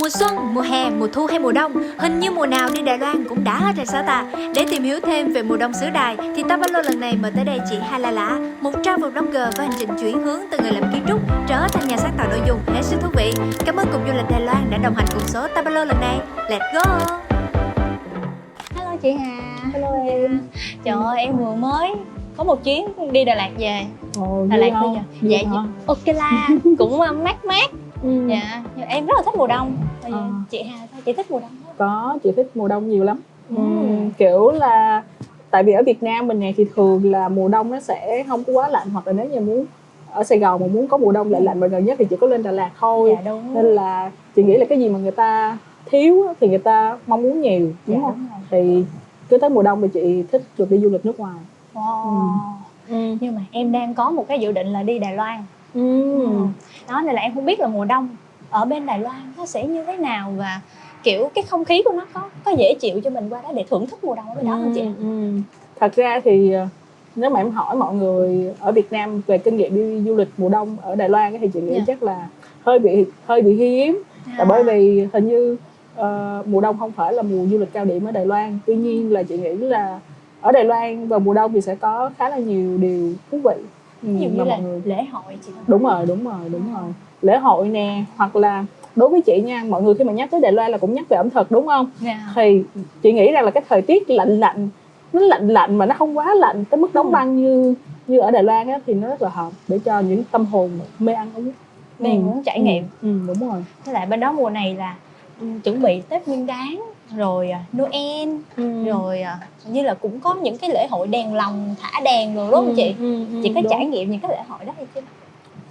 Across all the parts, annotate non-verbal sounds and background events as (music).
Mùa xuân, mùa hè, mùa thu hay mùa đông, hình như mùa nào đi Đài Loan cũng đã hết rồi sao ta? Để tìm hiểu thêm về mùa đông xứ Đài thì Tabalo lần này mời tới đây chị Hai La Lã, một travel blogger với hành trình chuyển hướng từ người làm kiến trúc trở thành nhà sáng tạo nội dung hết sức thú vị. Cảm ơn cục du lịch Đài Loan đã đồng hành cùng số Tabalo lần này. Let's go! Hello chị Hà Hello em Trời ơi em vừa mới có một chuyến đi Đà Lạt về Ồ, Đà Lạt bây giờ Dạ ok la Cũng uh, mát mát Ừ. Dạ nhưng em rất là thích mùa đông Ờ. Chị Hà chị thích mùa đông không? Có, chị thích mùa đông nhiều lắm Ừ. Ừm, Kiểu là Tại vì ở Việt Nam mình này thì thường là mùa đông nó sẽ không có quá lạnh Hoặc là nếu như muốn ở Sài Gòn mà muốn có mùa đông lại lạnh và gần nhất thì chỉ có lên Đà Lạt thôi Dạ đúng Nên là chị nghĩ là cái gì mà người ta thiếu thì người ta mong muốn nhiều Dạ đúng không? đúng rồi Thì cứ tới mùa đông thì chị thích được đi du lịch nước ngoài wow. Ừ. Nhưng mà em đang có một cái dự định là đi Đài Loan Ừ. Đó nên là em không biết là mùa đông ở bên Đài Loan nó sẽ như thế nào và kiểu cái không khí của nó có có dễ chịu cho mình qua đó để thưởng thức mùa đông ở bên đó không chị? Ừ, ừ. Thật ra thì ờ, nếu mà em hỏi mọi người ở Việt Nam về kinh nghiệm đi du lịch mùa đông ở Đài Loan thì chị nghĩ Dạ. chắc là hơi bị hơi bị hiếm À. bởi vì hình như ờ, mùa đông không phải là mùa du lịch cao điểm ở Đài Loan tuy nhiên là chị nghĩ là ở Đài Loan vào mùa đông thì sẽ có khá là nhiều điều thú vị ừ, Ví dụ như là người lễ hội chị đúng rồi đúng rồi đúng rồi lễ hội nè hoặc là đối với chị nha mọi người khi mà nhắc tới Đài Loan là cũng nhắc về ẩm thực đúng không Dạ. thì chị nghĩ rằng là cái thời tiết lạnh lạnh nó lạnh lạnh mà nó không quá lạnh tới mức đóng Ừ. băng như như ở Đài Loan á thì nó rất là hợp để cho những tâm hồn mê ăn uống Mê muốn trải nghiệm. ừ, ừ, đúng rồi Thế lại bên đó mùa này là ừ, chuẩn bị Tết Nguyên Đán rồi à, Noel ừ. rồi à, như là cũng có những cái lễ hội đèn lồng thả đèn rồi đúng không chị? ừ, ừ, Chị có đúng. trải nghiệm những cái lễ hội đó hay chưa?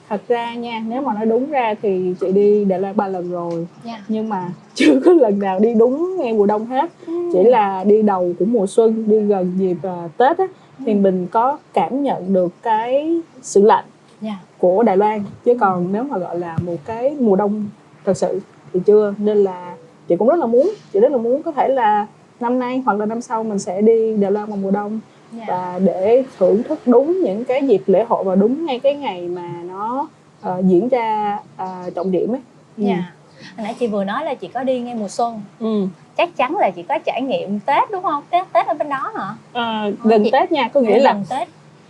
thật ra nha nếu mà nói đúng ra thì chị đi Đài Loan ba lần rồi Dạ. nhưng mà (laughs) chưa có lần nào đi đúng ngay mùa đông hết chỉ là đi đầu của mùa xuân đi gần dịp à, Tết á thì mình có cảm nhận được cái sự lạnh Dạ. của Đài Loan chứ còn nếu mà gọi là một cái mùa đông thật sự thì chưa nên là chị cũng rất là muốn chị rất là muốn có thể là năm nay hoặc là năm sau mình sẽ đi Đài Loan vào mùa đông Dạ. và để thưởng thức đúng những cái dịp lễ hội và đúng ngay cái ngày mà nó ờ, diễn ra ờ, trọng điểm ấy ừ. Dạ. Hồi nãy chị vừa nói là chị có đi ngay mùa xuân Ừ. chắc chắn là chị có trải nghiệm Tết đúng không? Tết Tết ở bên đó hả? Ờ, gần chị- Tết nha có nghĩa là gần Tết.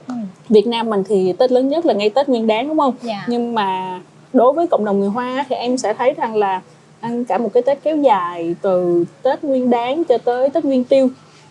Ừ. Việt Nam mình thì Tết lớn nhất là ngay Tết Nguyên Đán đúng không Dạ. nhưng mà đối với cộng đồng người Hoa thì em sẽ thấy rằng là ăn cả một cái Tết kéo dài từ Tết Nguyên Đán cho tới Tết Nguyên Tiêu.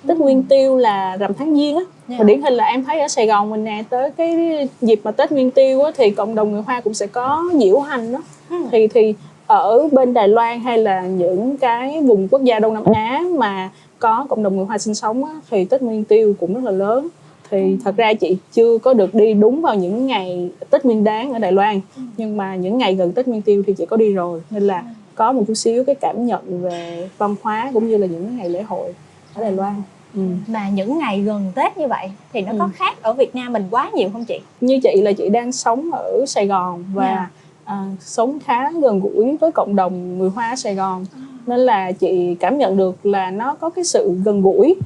Tết Nguyên Tiêu là rằm tháng Giêng á. Dạ. và điển hình là em thấy ở Sài Gòn mình nè tới cái dịp mà Tết Nguyên Tiêu á, thì cộng đồng người Hoa cũng sẽ có diễu hành đó. Ừ. thì thì ở bên Đài Loan hay là những cái vùng quốc gia Đông Nam Á mà có cộng đồng người Hoa sinh sống á, thì Tết Nguyên Tiêu cũng rất là lớn. Thì thật ra chị chưa có được đi đúng vào những ngày Tết Nguyên Đán ở Đài Loan. Nhưng mà những ngày gần Tết Nguyên Tiêu thì chị có đi rồi. Nên là có một chút xíu cái cảm nhận về văn hóa cũng như là những ngày lễ hội ở Đài Loan ừ. Mà những ngày gần Tết như vậy thì nó có Ừ. khác ở Việt Nam mình quá nhiều không chị? như chị là chị đang sống ở Sài Gòn và Dạ. à, sống khá gần gũi với cộng đồng người Hoa ở Sài Gòn nên là chị cảm nhận được là nó có cái sự gần gũi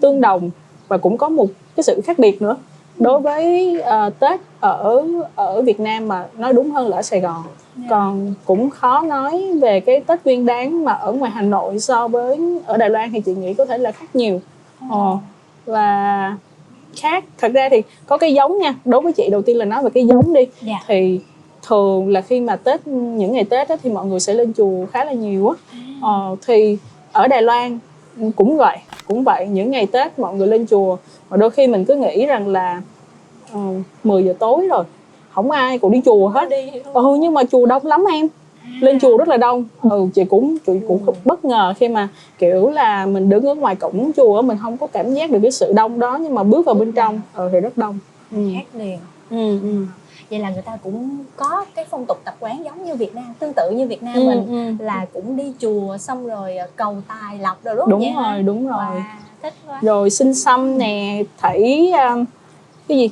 tương đồng và cũng có một cái sự khác biệt nữa đối với à, Tết ở ở Việt Nam mà nói đúng hơn là ở Sài Gòn còn cũng khó nói về cái Tết Nguyên Đán mà ở ngoài Hà Nội so với ở Đài Loan thì chị nghĩ có thể là khác nhiều. Ờ, và khác thật ra thì có cái giống nha đối với chị đầu tiên là nói về cái giống đi. Dạ. thì thường là khi mà tết những ngày tết á, thì mọi người sẽ lên chùa khá là nhiều á. Ờ, thì ở đài loan cũng vậy cũng vậy. Những ngày tết mọi người lên chùa mà đôi khi mình cứ nghĩ rằng là uh, 10 giờ tối rồi không ai cũng đi chùa hết đi ừ nhưng mà chùa đông lắm em lên chùa rất là đông ừ chị cũng chị cũng bất ngờ khi mà kiểu là mình đứng ở ngoài cổng chùa mình không có cảm giác được cái sự đông đó nhưng mà bước vào bên trong ừ, thì rất đông ừ. liền. Ừ, ừ. Vậy là người ta cũng có cái phong tục tập quán giống như Việt Nam, tương tự như Việt Nam Ừ, mình ừ. là cũng đi chùa xong rồi à, cầu tài lộc rồi đúng đúng vậy rồi đúng rồi Wow, thích quá. rồi xin xăm nè thảy um, cái gì?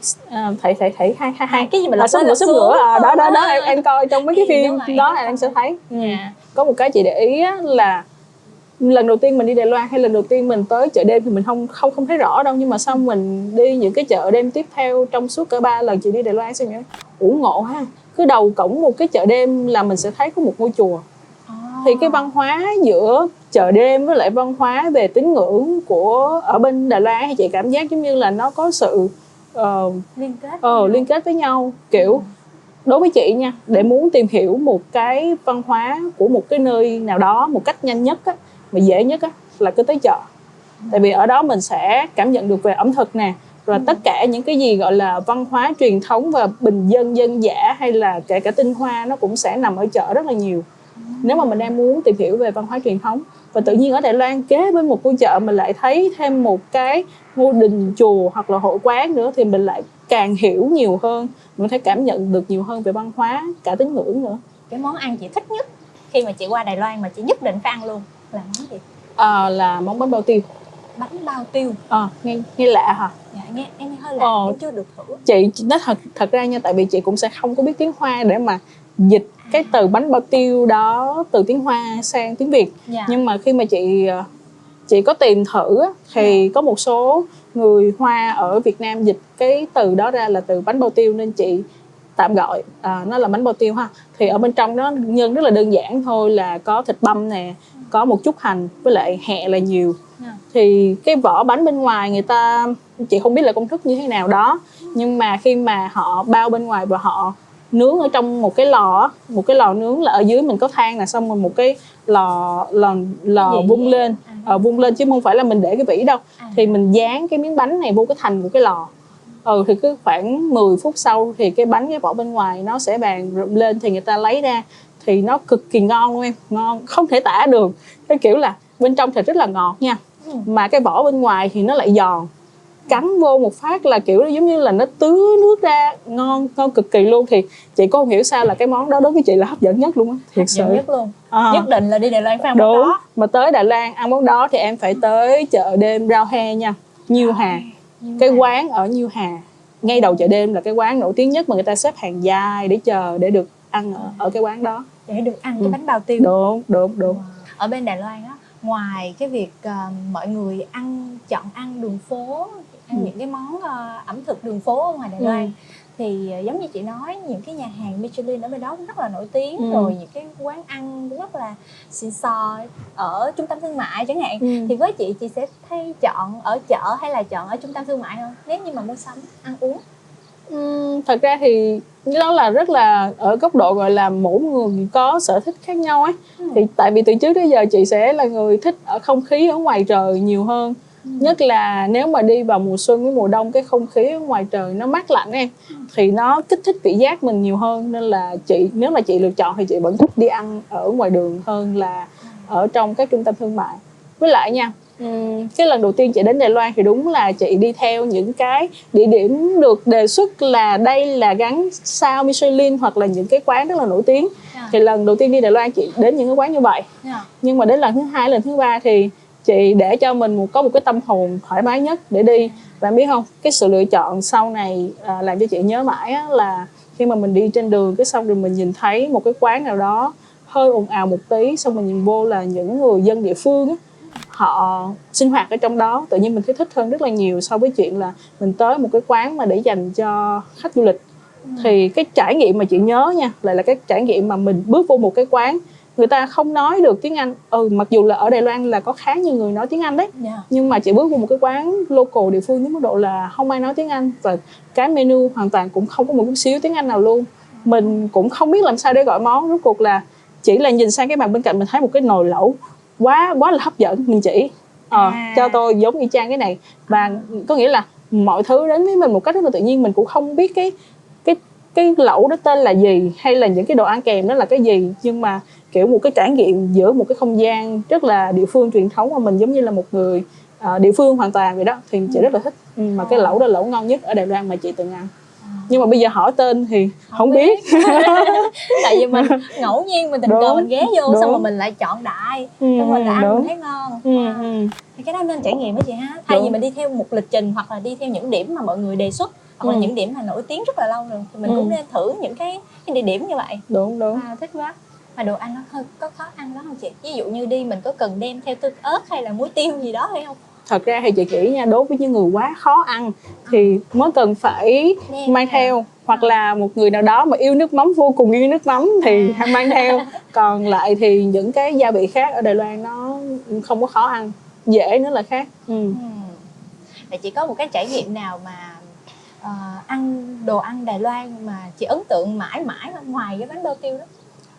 Thảy thảy thảy hai hai hai. Cái gì mà là lật sắp xuống, rửa à, đó đó đó em, em coi trong mấy cái Ừ, phim đó là em sẽ thấy. Ừ. Có một cái chị để ý á, là lần đầu tiên mình đi Đài Loan hay lần đầu tiên mình tới chợ đêm thì mình không không không thấy rõ đâu. Nhưng mà xong mình đi những cái chợ đêm tiếp theo trong suốt cả ba lần chị đi Đài Loan sao nhỉ ủ ngộ ha. Cứ đầu cổng một cái chợ đêm là mình sẽ thấy có một ngôi chùa. À, thì cái văn hóa giữa chợ đêm với lại văn hóa về tín ngưỡng của ở bên Đài Loan thì chị cảm giác giống như là nó có sự ờ, liên kết ờ, liên kết với nhau kiểu đối với chị nha để muốn tìm hiểu một cái văn hóa của một cái nơi nào đó một cách nhanh nhất á, và dễ nhất á, là cứ tới chợ. Tại vì ở đó mình sẽ cảm nhận được về ẩm thực nè rồi tất cả những cái gì gọi là văn hóa truyền thống và bình dân dân dã hay là kể cả tinh hoa nó cũng sẽ nằm ở chợ rất là nhiều. Nếu mà mình đang muốn tìm hiểu về văn hóa truyền thống và tự nhiên ở Đài Loan kế bên một khu chợ mình lại thấy thêm một cái ngôi đình chùa hoặc là hội quán nữa thì mình lại càng hiểu nhiều hơn. Mình thể cảm nhận được nhiều hơn về văn hóa cả tín ngưỡng nữa. Cái món ăn chị thích nhất khi mà chị qua Đài Loan mà chị nhất định phải ăn luôn là món gì? À, là món bánh bao tiêu. Bánh bao tiêu. À, nghe nghe lạ hả? Dạ nghe em hơi lạ Ờ. em chưa được thử. Chị chị nói thật thật ra nha tại vì chị cũng sẽ không có biết tiếng hoa để mà dịch cái từ bánh bao tiêu đó từ tiếng hoa sang tiếng việt. Dạ. Nhưng mà khi mà chị ờ, chị có tìm thử thì có một số người hoa ở Việt Nam dịch cái từ đó ra là từ bánh bao tiêu nên chị tạm gọi à, nó là bánh bao tiêu ha. Thì ở bên trong nó nhân rất là đơn giản thôi là có thịt băm nè có một chút hành với lại hẹ là nhiều. Dạ. thì cái vỏ bánh bên ngoài người ta chị không biết là công thức như thế nào đó nhưng mà khi mà họ bao bên ngoài và họ nướng ở trong một cái lò một cái lò nướng là ở dưới mình có than là xong rồi một cái lò lò lò vung lên À. ờ, vung lên chứ không phải là mình để cái vỉ đâu À. thì mình dán cái miếng bánh này vô cái thành của cái lò ừ thì cứ khoảng 10 phút sau thì cái bánh cái vỏ bên ngoài nó sẽ vàng lên thì người ta lấy ra thì nó cực kỳ ngon luôn em ngon không thể tả được cái kiểu là bên trong thì rất là ngọt nha Ừ. mà cái vỏ bên ngoài thì nó lại giòn cắn vô một phát là kiểu giống như là nó tứ nước ra ngon ngon cực kỳ luôn. Thì chị có không hiểu sao là cái món đó đối với chị là hấp dẫn nhất luôn á thiệt sự. nhất luôn. À. nhất định là đi Đài Loan phải ăn món đúng đó. mà tới Đài Loan ăn món đó thì em phải tới chợ đêm Rao He nha Nhiêu Hà. Cái quán ở Nhiêu Hà. Ngay đầu chợ đêm là cái quán nổi tiếng nhất mà người ta xếp hàng dài để chờ để được ăn ở, ở cái quán đó. Để được ăn cái Ừ. bánh bao tiêu. Đúng đúng đúng. Ở bên Đài Loan á ngoài cái việc ờ, mọi người ăn chọn ăn đường phố ăn Ừ. những cái món ờ, ẩm thực đường phố ở ngoài Đài Ừ. Loan thì ờ, giống như chị nói những cái nhà hàng Michelin ở bên đó cũng rất là nổi tiếng Ừ. rồi những cái quán ăn cũng rất là xịn sò ở trung tâm thương mại chẳng hạn Ừ. thì với chị chị sẽ thay chọn ở chợ hay là chọn ở trung tâm thương mại hơn nếu như mà mua sắm ăn uống Ừm, thật ra thì đó là rất là ở góc độ gọi là mỗi người có sở thích khác nhau ấy Ừ. thì tại vì từ trước đến giờ chị sẽ là người thích ở không khí ở ngoài trời nhiều hơn nhất là nếu mà đi vào mùa xuân với mùa đông cái không khí ở ngoài trời nó mát lạnh em thì nó kích thích vị giác mình nhiều hơn. Nên là chị nếu mà chị lựa chọn thì chị vẫn thích đi ăn ở ngoài đường hơn là ở trong các trung tâm thương mại. Với lại nha cái lần đầu tiên chị đến Đài Loan thì đúng là chị đi theo những cái địa điểm được đề xuất là đây là gắn sao Michelin hoặc là những cái quán rất là nổi tiếng. Dạ. thì lần đầu tiên đi Đài Loan chị đến những cái quán như vậy. Dạ. nhưng mà đến lần thứ hai lần thứ ba thì chị để cho mình một có một cái tâm hồn thoải mái nhất để đi. Bạn biết không? Cái sự lựa chọn sau này à, làm cho chị nhớ mãi á, là khi mà mình đi trên đường cái xong rồi mình nhìn thấy một cái quán nào đó hơi ồn ào một tí xong mình nhìn vô là những người dân địa phương á, họ sinh hoạt ở trong đó. Tự nhiên mình thấy thích hơn rất là nhiều so với chuyện là mình tới một cái quán mà để dành cho khách du lịch. Thì cái trải nghiệm mà chị nhớ nha lại là cái trải nghiệm mà mình bước vô một cái quán người ta không nói được tiếng Anh. Ừ mặc dù là ở Đài Loan là có khá nhiều người nói tiếng Anh đấy. Dạ. nhưng mà chị bước vô một cái quán local địa phương đến mức độ là không ai nói tiếng Anh. Và cái menu hoàn toàn cũng không có một chút xíu tiếng Anh nào luôn. Mình cũng không biết làm sao để gọi món. Rốt cuộc là chỉ là nhìn sang cái bàn bên cạnh mình thấy một cái nồi lẩu quá quá là hấp dẫn. Mình chỉ ờ, À. cho tôi giống y chang cái này. Và có nghĩa là mọi thứ đến với mình một cách rất là tự nhiên. Mình cũng không biết cái cái lẩu đó tên là gì? Hay là những cái đồ ăn kèm đó là cái gì? Nhưng mà kiểu một cái trải nghiệm giữa một cái không gian rất là địa phương truyền thống mà mình giống như là một người ờ, địa phương hoàn toàn vậy đó thì chị rất là thích. Ừ, mà cái lẩu đó là lẩu ngon nhất ở Đài Loan mà chị từng ăn. Nhưng mà bây giờ hỏi tên thì không, biết, (laughs) tại vì mình ngẫu nhiên mình tình cờ mình ghé vô xong đúng. rồi mình lại chọn đại. Ừ, xong rồi là ăn đúng. mình thấy ngon. Ừ, Wow. ừ. thì cái đó nên trải nghiệm đó chị ha. Thay Đúng. vì mình đi theo một lịch trình hoặc là đi theo những điểm mà mọi người đề xuất hoặc là Ừ. những điểm mà nổi tiếng rất là lâu rồi thì mình Ừ. cũng nên thử những cái, cái địa điểm như vậy đúng đúng à, thích quá mà đồ ăn nó hơi có khó ăn đó không chị ví dụ như đi mình có cần đem theo tương ớt hay là muối tiêu gì đó hay không thật ra thì chị nghĩ nha đối với những người quá khó ăn thì mới cần phải Đem mang theo. theo hoặc là một người nào đó mà yêu nước mắm vô cùng yêu nước mắm thì (laughs) mang theo còn lại thì những cái gia vị khác ở Đài Loan nó không có khó ăn dễ nữa là khác ừ. Ừ. Vậy chị có một cái trải nghiệm nào mà ờ, ăn đồ ăn Đài Loan mà chị ấn tượng mãi mãi ngoài cái bánh bao tiêu đó?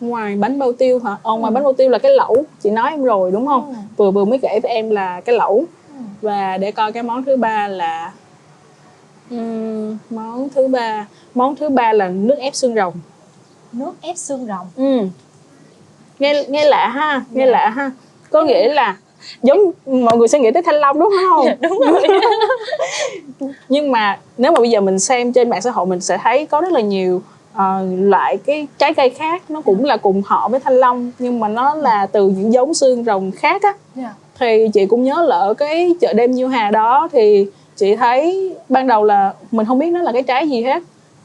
ngoài bánh bao tiêu hả ờ, ngoài Ừ. bánh bao tiêu là cái lẩu chị nói em rồi đúng không Ừ. vừa vừa mới kể với em là cái lẩu Ừ. và để coi cái món thứ ba là ừm, món thứ ba món thứ ba là nước ép xương rồng Nước ép xương rồng. ừ. nghe nghe lạ ha nghe Dạ. lạ ha có nghĩa là giống mọi người sẽ nghĩ tới thanh long đúng không? Đúng rồi. (laughs) nhưng mà nếu mà bây giờ mình xem trên mạng xã hội mình sẽ thấy có rất là nhiều ờ, loại cái trái cây khác. Nó cũng là cùng họ với thanh long nhưng mà nó là từ những giống xương rồng khác á. Dạ. thì chị cũng nhớ là ở cái chợ đêm Nhiêu Hà đó thì chị thấy ban đầu là mình không biết nó là cái trái gì hết.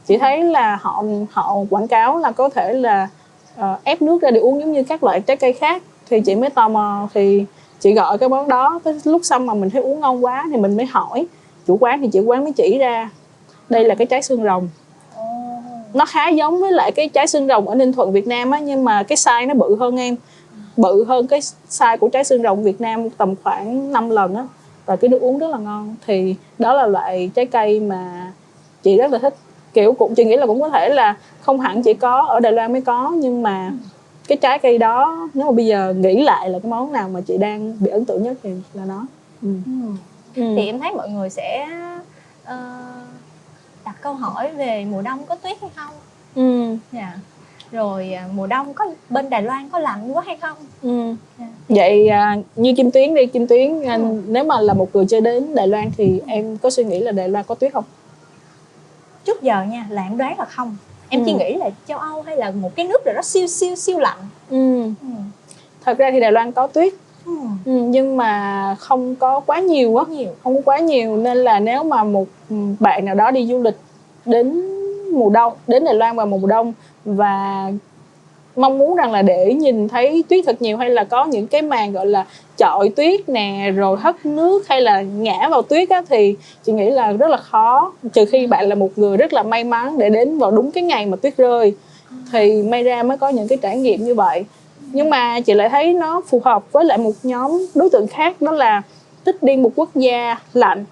Chị thấy là họ họ quảng cáo là có thể là ờ, ép nước ra để uống giống như các loại trái cây khác. Thì chị mới tò mò thì chị gọi cái món đó cái lúc xong mà mình thấy uống ngon quá thì mình mới hỏi. Chủ quán thì chủ quán mới chỉ ra, đây là cái trái xương rồng. Nó khá giống với lại cái trái xương rồng ở Ninh Thuận, Việt Nam á, nhưng mà cái size nó bự hơn em. Bự hơn cái size của trái xương rồng Việt Nam tầm khoảng 5 lần á, và cái nước uống rất là ngon. Thì đó là loại trái cây mà chị rất là thích. Kiểu cũng, chị nghĩ là cũng có thể là không hẳn chỉ có ở Đài Loan mới có, nhưng mà cái trái cây đó nếu mà bây giờ nghĩ lại là cái món nào mà chị đang bị ấn tượng nhất thì là nó ừ. Ừ. Ừ. Thì em thấy mọi người sẽ ờ, đặt câu hỏi về mùa đông có tuyết hay không? Ừ. Dạ. Rồi à, mùa đông có bên Đài Loan có lạnh quá hay không? Ừ. Dạ. Vậy à, như Kim Tuyến đi, Kim Tuyến à, Ừ. nếu mà là một người chơi đến Đài Loan thì em có suy nghĩ là Đài Loan có tuyết không? Trước giờ nha là em đoán là không. Em chỉ Ừ. nghĩ là châu Âu hay là một cái nước nào đó siêu siêu siêu lạnh. Ừ. Ừ. Thật ra thì Đài Loan có tuyết Ừ. ừ, nhưng mà không có quá nhiều Quá nhiều. không có quá nhiều nên là nếu mà một bạn nào đó đi du lịch đến mùa đông, đến Đài Loan vào mùa đông và mong muốn rằng là để nhìn thấy tuyết thật nhiều hay là có những cái màn, gọi là, chọi tuyết nè, rồi hất nước hay là ngã vào tuyết á, thì chị nghĩ là rất là khó. Trừ khi bạn là một người rất là may mắn để đến vào đúng cái ngày mà tuyết rơi, thì may ra mới có những cái trải nghiệm như vậy. Nhưng mà chị lại thấy nó phù hợp với lại một nhóm đối tượng khác, đó là thích đi một quốc gia lạnh.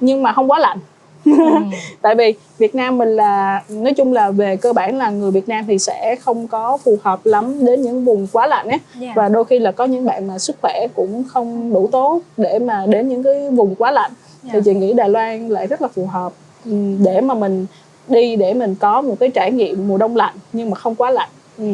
Nhưng mà không quá lạnh. Ừ. (laughs) tại vì Việt Nam mình là nói chung là về cơ bản là người Việt Nam thì sẽ không có phù hợp lắm đến những vùng quá lạnh ấy Dạ. và đôi khi là có những bạn mà sức khỏe cũng không đủ tốt để mà đến những cái vùng quá lạnh Dạ. thì chị nghĩ Đài Loan lại rất là phù hợp ừm, để mà mình đi để mình có một cái trải nghiệm mùa đông lạnh nhưng mà không quá lạnh ừ. Ừ.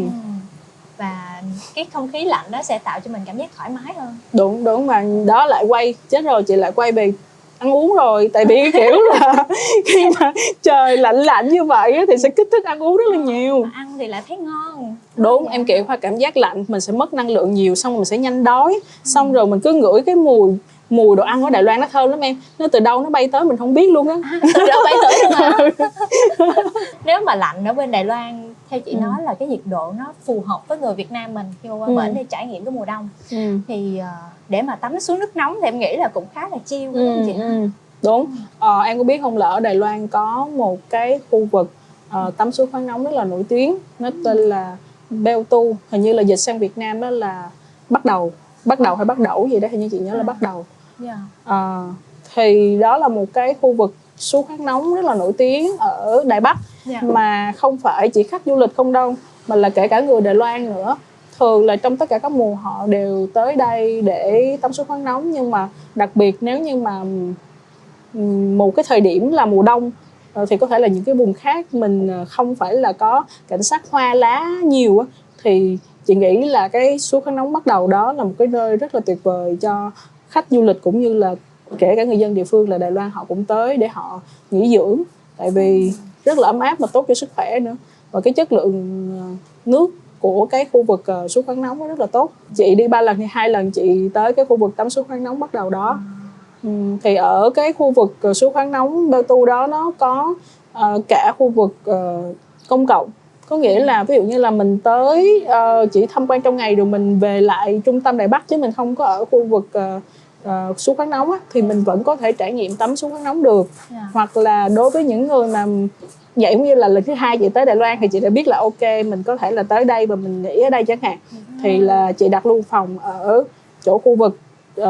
Và cái không khí lạnh đó sẽ tạo cho mình cảm giác thoải mái hơn. đúng đúng mà đó lại quay chết rồi chị lại quay về ăn uống rồi tại vì kiểu là (laughs) khi mà trời lạnh lạnh như vậy á, thì sẽ kích thích ăn uống rất là nhiều Mà ăn thì lại thấy ngon. đúng em kiểu hoa cảm giác lạnh mình sẽ mất năng lượng nhiều xong rồi mình sẽ nhanh đói xong rồi mình cứ ngửi cái mùi mùi đồ ăn ở Đài Loan nó thơm lắm em nó từ đâu nó bay tới mình không biết luôn á từ đâu bay tới luôn hả (laughs) nếu mà lạnh ở bên Đài Loan theo chị Ừ. nói là cái nhiệt độ nó phù hợp với người Việt Nam mình khi mà qua Ừ. bển để trải nghiệm cái mùa đông ừ. thì ờ, để mà tắm xuống nước nóng thì em nghĩ là cũng khá là đúng Ừ, chị ừ. đúng ờ, em có biết không là ở Đài Loan có một cái khu vực ờ, tắm suối khoáng nóng rất là nổi tiếng nó tên là Beo Tu hình như là dịch sang Việt Nam đó là bắt đầu bắt đầu hay bắt đầu gì đó hình như chị nhớ là À. bắt đầu Dạ. Ờ, thì đó là một cái khu vực suối khoáng nóng rất là nổi tiếng ở Đài Bắc Dạ. mà không phải chỉ khách du lịch không đâu mà là kể cả người Đài Loan nữa thường là trong tất cả các mùa họ đều tới đây để tắm suối khoáng nóng nhưng mà đặc biệt nếu như mà một cái thời điểm là mùa đông ờ, thì có thể là những cái vùng khác mình ờ, không phải là có cảnh sắc hoa lá nhiều thì chị nghĩ là cái suối khoáng nóng bắt đầu đó là một cái nơi rất là tuyệt vời cho khách du lịch cũng như là kể cả người dân địa phương là Đài Loan họ cũng tới để họ nghỉ dưỡng. Tại vì rất là ấm áp và tốt cho sức khỏe nữa. Và cái chất lượng ờ, nước của cái khu vực uh, suối khoáng nóng nó rất là tốt. Chị đi ba lần thì hai lần chị tới cái khu vực tắm suối khoáng nóng bắt đầu đó. Ừ, thì ở cái khu vực uh, suối khoáng nóng Bêu Tu đó nó có uh, cả khu vực uh, công cộng. Có nghĩa là ví dụ như là mình tới uh, chỉ tham quan trong ngày rồi mình về lại trung tâm Đài Bắc chứ mình không có ở khu vực uh, uh, suối khoáng nóng á, thì mình vẫn có thể trải nghiệm tắm suối khoáng nóng được. Dạ. hoặc là đối với những người mà vậy cũng như là lần thứ hai chị tới Đài Loan thì chị đã biết là ok mình có thể là tới đây và mình nghỉ ở đây chẳng hạn. Thì là chị đặt luôn phòng ở chỗ khu vực uh,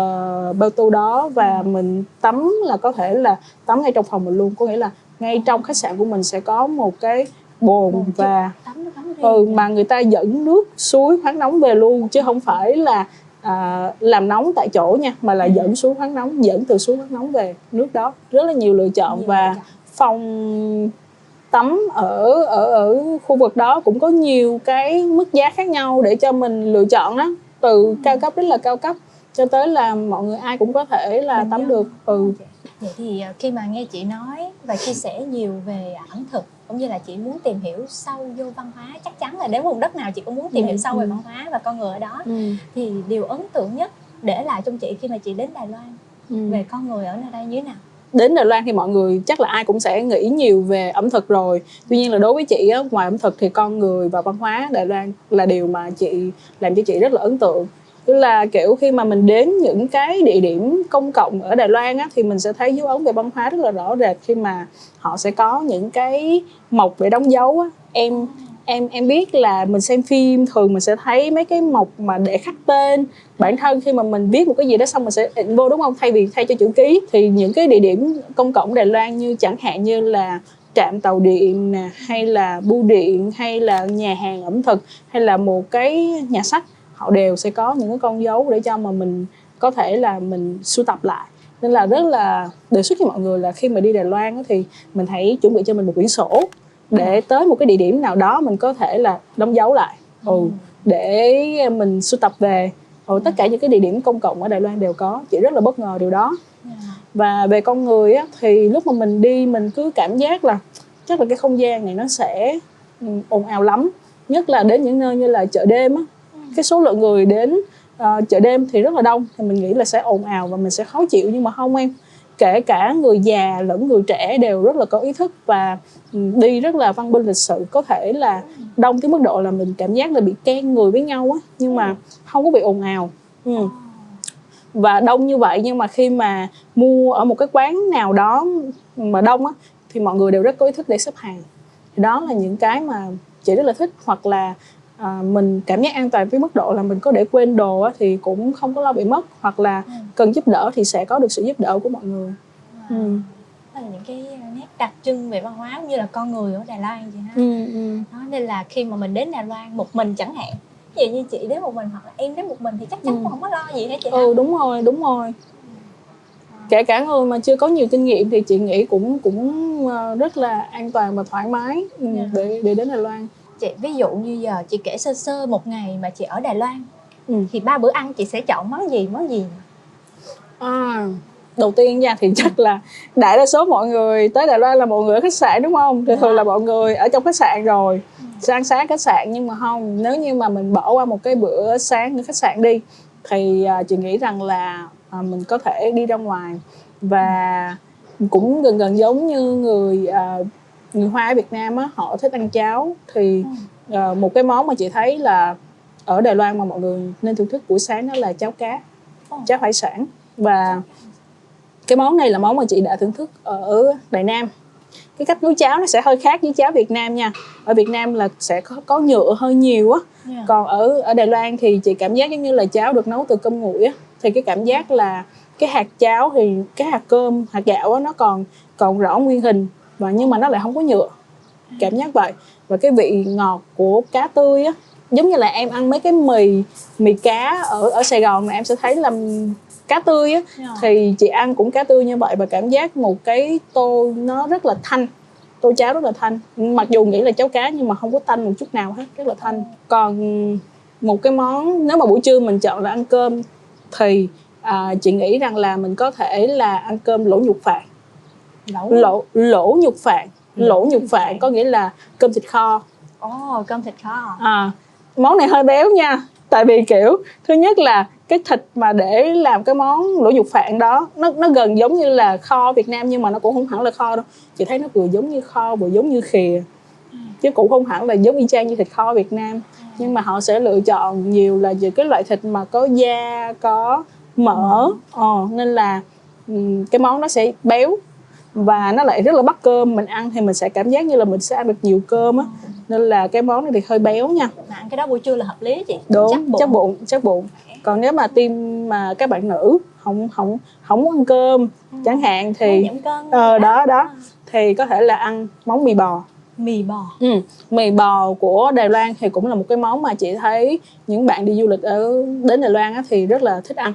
bao tu đó và mình tắm là có thể là tắm ngay trong phòng mình luôn. Có nghĩa là ngay trong khách sạn của mình sẽ có một cái bồn Bồn và tắm riêng. ừ, dạ. mà người ta dẫn nước suối khoáng nóng về luôn chứ không phải là à, làm nóng tại chỗ nha mà là Ừ. dẫn suối khoáng nóng dẫn từ suối khoáng nóng về nước đó rất là nhiều lựa chọn Nhiều và lựa chọn. phòng tắm ở ở ở khu vực đó cũng có nhiều cái mức giá khác nhau để cho mình lựa chọn đó từ cao cấp đến là cao cấp cho tới là mọi người ai cũng có thể là Bình tắm dân. được ừ Vậy thì à, khi mà nghe chị nói và chia sẻ nhiều về ẩm thực cũng như là chị muốn tìm hiểu sâu vô văn hóa chắc chắn là đến vùng đất nào chị cũng muốn tìm hiểu sâu về ừ. văn hóa và con người ở đó ừ, thì điều ấn tượng nhất để lại trong chị khi mà chị đến Đài Loan ừ. về con người ở nơi đây như thế nào? đến Đài Loan thì mọi người chắc là ai cũng sẽ nghĩ nhiều về ẩm thực rồi tuy nhiên là đối với chị á, ngoài ẩm thực thì con người và văn hóa Đài Loan là điều mà chị làm cho chị rất là ấn tượng tức là kiểu khi mà mình đến những cái địa điểm công cộng ở Đài Loan á, thì mình sẽ thấy dấu ấn về văn hóa rất là rõ rệt khi mà họ sẽ có những cái mộc để đóng dấu á. em em em biết là mình xem phim thường mình sẽ thấy mấy cái mộc mà để khắc tên bản thân khi mà mình viết một cái gì đó xong mình sẽ in vô đúng không thay vì thay cho chữ ký thì những cái địa điểm công cộng Đài Loan như chẳng hạn như là trạm tàu điện nè hay là bưu điện hay là nhà hàng ẩm thực hay là một cái nhà sách họ đều sẽ có những cái con dấu để cho mà mình có thể là mình sưu tập lại. Nên là rất là đề xuất với mọi người là khi mà đi Đài Loan thì mình hãy chuẩn bị cho mình một quyển sổ để tới một cái địa điểm nào đó mình có thể là đóng dấu lại. Ừ, để mình sưu tập về. Ừ, tất cả những cái địa điểm công cộng ở Đài Loan đều có. Chị rất là bất ngờ điều đó. Và về con người á, thì lúc mà mình đi mình cứ cảm giác là chắc là cái không gian này nó sẽ ừ, ồn ào lắm. Nhất là đến những nơi như là chợ đêm á cái số lượng người đến uh, chợ đêm thì rất là đông thì mình nghĩ là sẽ ồn ào và mình sẽ khó chịu. Nhưng mà không em kể cả người già lẫn người trẻ đều rất là có ý thức và ừ, đi rất là văn minh lịch sự. Có thể là đông tới mức độ là mình cảm giác là bị ken người với nhau á nhưng mà không có bị ồn ào. Ừ. Và đông như vậy nhưng mà khi mà mua ở một cái quán nào đó mà đông á thì mọi người đều rất có ý thức để xếp hàng. Thì đó là những cái mà chị rất là thích hoặc là à, mình cảm giác an toàn với mức độ là mình có để quên đồ á, thì cũng không có lo bị mất hoặc là cần giúp đỡ thì sẽ có được sự giúp đỡ của mọi người ừ. Đó là những cái nét đặc trưng về văn hóa cũng như là con người ở Đài Loan chị ha. Ừ, ừ. Đó, nên là khi mà mình đến Đài Loan một mình chẳng hạn ví dụ như chị đến một mình hoặc là em đến một mình thì chắc chắn Ừ. cũng không có lo gì hết chị ha. ừ đúng rồi đúng rồi kể cả người mà chưa có nhiều kinh nghiệm thì chị nghĩ cũng cũng ờ, rất là an toàn và thoải mái ừ, Dạ. để để đến Đài Loan chị ví dụ như giờ chị kể sơ sơ một ngày mà chị ở Đài Loan ừ. thì ba bữa ăn chị sẽ chọn món gì món gì À, đầu tiên nha thì chắc là đại đa số mọi người tới Đài Loan là mọi người ở khách sạn đúng không? Thì thường là mọi người ở trong khách sạn rồi sẽ ăn sáng khách sạn nhưng mà không nếu như mà mình bỏ qua một cái bữa sáng ở khách sạn đi thì à, chị nghĩ rằng là à, mình có thể đi ra ngoài và cũng gần gần giống như người à, người Hoa ở Việt Nam á họ thích ăn cháo. Thì à, một cái món mà chị thấy là ở Đài Loan mà mọi người nên thưởng thức buổi sáng đó là cháo cá cháo hải sản. Và cái món này là món mà chị đã thưởng thức ở Đài Nam. Cái cách nấu cháo nó sẽ hơi khác với cháo Việt Nam nha. Ở Việt Nam là sẽ có, có nhựa hơi nhiều á. Còn ở ở Đài Loan thì chị cảm giác giống như là cháo được nấu từ cơm nguội á. Thì cái cảm giác là cái hạt cháo thì cái hạt cơm hạt gạo á nó còn còn rõ nguyên hình và nhưng mà nó lại không có nhựa. Cảm giác vậy. Và cái vị ngọt của cá tươi á giống như là em ăn mấy cái mì mì cá ở ở Sài Gòn mà em sẽ thấy là cá tươi á Dạ. thì chị ăn cũng cá tươi như vậy và cảm giác một cái tô nó rất là thanh. Tô cháo rất là thanh. Mặc dù nghĩ là cháo cá nhưng mà không có tanh một chút nào hết rất là thanh. Còn một cái món nếu mà buổi trưa mình chọn là ăn cơm thì à, chị nghĩ rằng là mình có thể là ăn cơm lẩu nhục phạn lẩu lỗ lỗ nhục phạn lỗ nhục phạn có nghĩa là cơm thịt kho. Ồ, cơm thịt kho. À, món này hơi béo nha. Tại vì kiểu thứ nhất là cái thịt mà để làm cái món lỗ nhục phạn đó nó nó gần giống như là kho Việt Nam nhưng mà nó cũng không hẳn là kho đâu. Chị thấy nó vừa giống như kho vừa giống như khìa. Chứ cũng không hẳn là giống y chang như thịt kho Việt Nam. Nhưng mà họ sẽ lựa chọn nhiều là những cái loại thịt mà có da có mỡ. Ờ, nên là cái món nó sẽ béo và nó lại rất là bắt cơm. Mình ăn thì mình sẽ cảm giác như là mình sẽ ăn được nhiều cơm á. Nên là cái món này thì hơi béo nha. Mà ăn cái đó buổi trưa là hợp lý chị. Đúng bụng. chắc bụng chắc bụng. Còn nếu mà tim mà các bạn nữ không không không muốn ăn cơm chẳng hạn thì ờ đó. đó. Thì có thể là ăn món mì bò. Mì bò. Ừ, mì bò của Đài Loan thì cũng là một cái món mà chị thấy những bạn đi du lịch ở đến Đài Loan á, thì rất là thích ăn.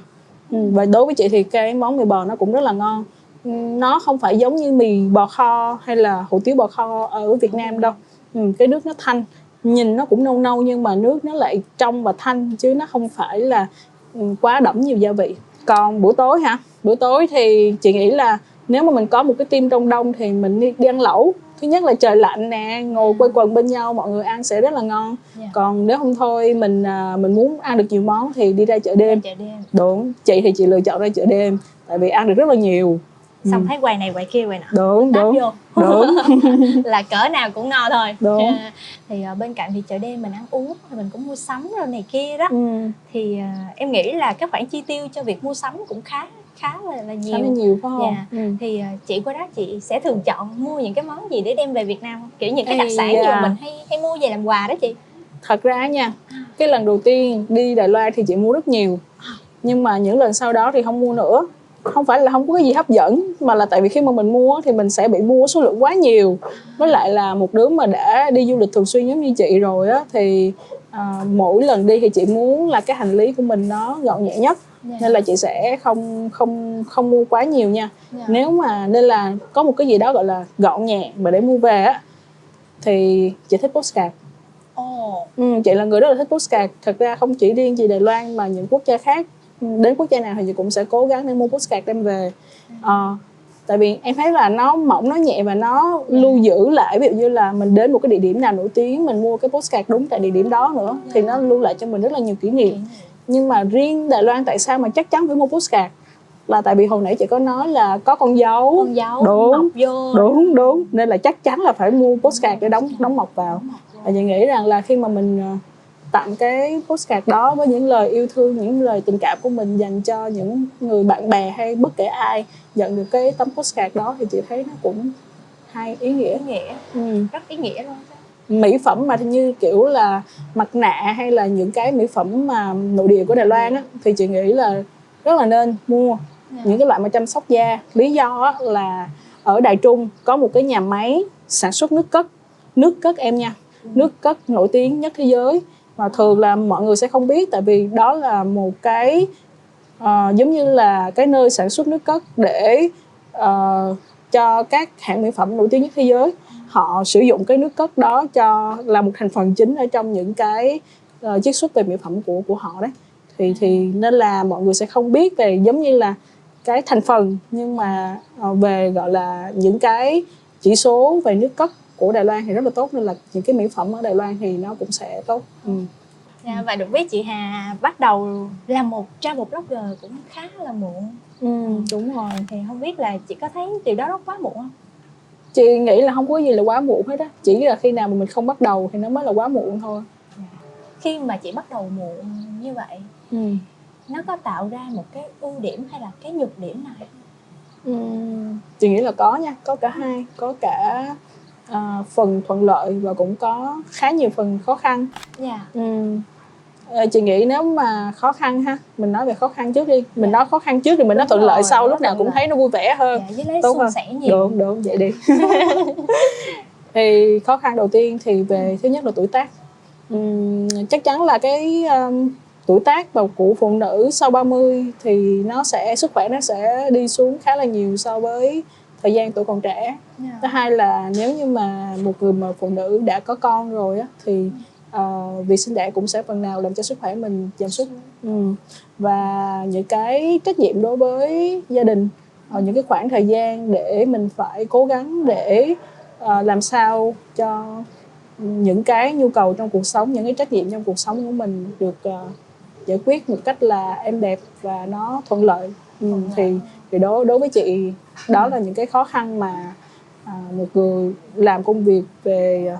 Ừ, và đối với chị thì cái món mì bò nó cũng rất là ngon. Nó không phải giống như mì bò kho hay là hủ tiếu bò kho ở Việt Nam đâu. Ừ, cái nước nó thanh, nhìn nó cũng nâu nâu nhưng mà nước nó lại trong và thanh chứ nó không phải là ừ, quá đậm nhiều gia vị. Còn buổi tối hả? Buổi tối thì chị nghĩ là nếu mà mình có một cái team trong đông thì mình đi, đi ăn lẩu thứ nhất là trời lạnh nè ngồi quây quần bên nhau mọi người ăn sẽ rất là ngon Dạ. còn nếu không thôi mình à, mình muốn ăn được nhiều món thì đi ra chợ đêm chợ đêm đúng chị thì chị lựa chọn ra chợ đêm tại vì ăn được rất là nhiều xong Ừ. thấy quầy này quầy kia quầy nọ. Đúng táp đúng. vô. (laughs) Đúng. (laughs) Là cỡ nào cũng ngon thôi. Đúng. À, thì ờ, bên cạnh thì chợ đêm mình ăn uống thì mình cũng mua sắm rồi này kia đó. Ừ. thì ờ, em nghĩ là các khoản chi tiêu cho việc mua sắm cũng khá khá là, là nhiều. Khá là nhiều phải không? Dạ. ừ. thì ờ, chị qua đó chị sẽ thường chọn mua những cái món gì để đem về Việt Nam kiểu những cái đặc sản da. gì mà mình hay hay mua về làm quà đó chị. Thật ra nha cái lần đầu tiên đi Đài Loan thì chị mua rất nhiều. Nhưng mà những lần sau đó thì không mua nữa không phải là không có cái gì hấp dẫn mà là tại vì khi mà mình mua thì mình sẽ bị mua số lượng quá nhiều. Với lại là một đứa mà đã đi du lịch thường xuyên giống như chị rồi á thì à, mỗi lần đi thì chị muốn là cái hành lý của mình nó gọn nhẹ nhất. Nên là chị sẽ không không không mua quá nhiều nha. Dạ. nếu mà nên là có một cái gì đó gọi là gọn nhẹ mà để mua về á thì chị thích postcard. Ồ, Ừ, chị là người rất là thích postcard. Thật ra không chỉ riêng gì Đài Loan mà những quốc gia khác đến quốc gia nào thì chị cũng sẽ cố gắng để mua postcard đem về. Ờ, tại vì em thấy là nó mỏng nó nhẹ và nó lưu giữ lại. Ví dụ như là mình đến một cái địa điểm nào nổi tiếng mình mua cái postcard đúng tại địa điểm đó nữa thì nó lưu lại cho mình rất là nhiều kỷ niệm. Nhưng mà riêng Đài Loan tại sao mà chắc chắn phải mua postcard? Là tại vì hồi nãy chị có nói là có con dấu. Con dấu đúng vô. đúng đúng. Nên là chắc chắn là phải mua postcard để đóng đóng mọc vào. Và chị nghĩ rằng là khi mà mình ờ, tặng cái postcard đó với những lời yêu thương những lời tình cảm của mình dành cho những người bạn bè hay bất kể ai. Nhận được cái tấm postcard đó thì chị thấy nó cũng hay ý nghĩa. Ý nghĩa. Ừ. rất ý nghĩa luôn mỹ phẩm mà như kiểu là mặt nạ hay là những cái mỹ phẩm mà nội địa của Đài Loan á thì chị nghĩ là rất là nên mua. Dạ. những cái loại mà chăm sóc da. Lý do là ở Đài Trung có một cái nhà máy sản xuất nước cất. Nước cất em nha. Nước cất nổi tiếng nhất thế giới mà thường là mọi người sẽ không biết tại vì đó là một cái ờ, giống như là cái nơi sản xuất nước cất để ờ, cho các hãng mỹ phẩm nổi tiếng nhất thế giới họ sử dụng cái nước cất đó cho là một thành phần chính ở trong những cái uh, chiết xuất về mỹ phẩm của của họ đấy. Thì thì nên là mọi người sẽ không biết về giống như là cái thành phần nhưng mà ờ, về gọi là những cái chỉ số về nước cất của Đài Loan thì rất là tốt nên là những cái mỹ phẩm ở Đài Loan thì nó cũng sẽ tốt. Ừ. Dạ, và được biết chị Hà bắt đầu làm một travel blogger cũng khá là muộn. Ừ đúng rồi. Thì không biết là chị có thấy điều đó rất quá muộn không? Chị nghĩ là không có gì là quá muộn hết á. Chỉ là khi nào mà mình không bắt đầu thì nó mới là quá muộn thôi. Khi mà chị bắt đầu muộn như vậy ừ. nó có tạo ra một cái ưu điểm hay là cái nhược điểm nào? Ừm, chị nghĩ là có nha có cả hai có cả à, phần thuận lợi và cũng có khá nhiều phần khó khăn. Dạ. Ừm, ờ, chị nghĩ nếu mà khó khăn ha mình nói về khó khăn trước đi. Mình Dạ. nói khó khăn trước thì mình nói thuận lợi sau lúc nào cũng thấy nó vui vẻ hơn. Dạ với lấy Tốt sẻ nhiều. Đúng đúng vậy đi. (laughs) Thì khó khăn đầu tiên thì về thứ nhất là tuổi tác. Ừm, chắc chắn là cái um, tuổi tác và của phụ nữ sau 30 thì nó sẽ sức khỏe nó sẽ đi xuống khá là nhiều so với thời gian tuổi còn trẻ Dạ. thứ hai là nếu như mà một người mà phụ nữ đã có con rồi á thì ờ, việc sinh đẻ cũng sẽ phần nào làm cho sức khỏe mình giảm sút ừ. và những cái trách nhiệm đối với gia đình ờ, những cái khoảng thời gian để mình phải cố gắng để ờ, làm sao cho những cái nhu cầu trong cuộc sống những cái trách nhiệm trong cuộc sống của mình được ờ, giải quyết một cách là êm đẹp và nó thuận lợi ừ, thì thì đối đối với chị đó là những cái khó khăn mà à, một người làm công việc về à,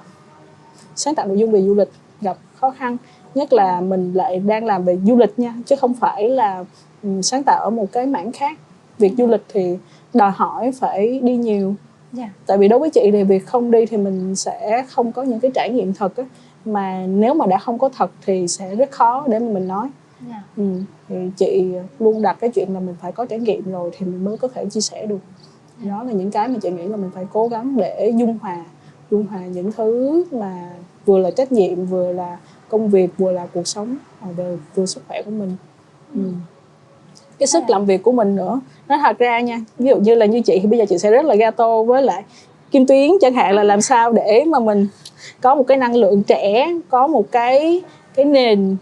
sáng tạo nội dung về du lịch gặp khó khăn. Nhất là mình lại đang làm về du lịch nha chứ không phải là ừ, sáng tạo ở một cái mảng khác. Việc du lịch thì đòi hỏi phải đi nhiều. Dạ. tại vì đối với chị thì việc không đi thì mình sẽ không có những cái trải nghiệm thật á. Mà nếu mà đã không có thật thì sẽ rất khó để mà mình nói Dạ. ừ. thì chị luôn đặt cái chuyện là mình phải có trải nghiệm rồi thì mình mới có thể chia sẻ được đó là những cái mà chị nghĩ là mình phải cố gắng để dung hòa dung hòa những thứ mà vừa là trách nhiệm vừa là công việc vừa là cuộc sống và vừa, vừa sức khỏe của mình ừ. cái sức làm việc của mình nữa nói thật ra nha ví dụ như là như chị thì bây giờ chị sẽ rất là gato với lại kim tuyến chẳng hạn là làm sao để mà mình có một cái năng lượng trẻ có một cái cái nền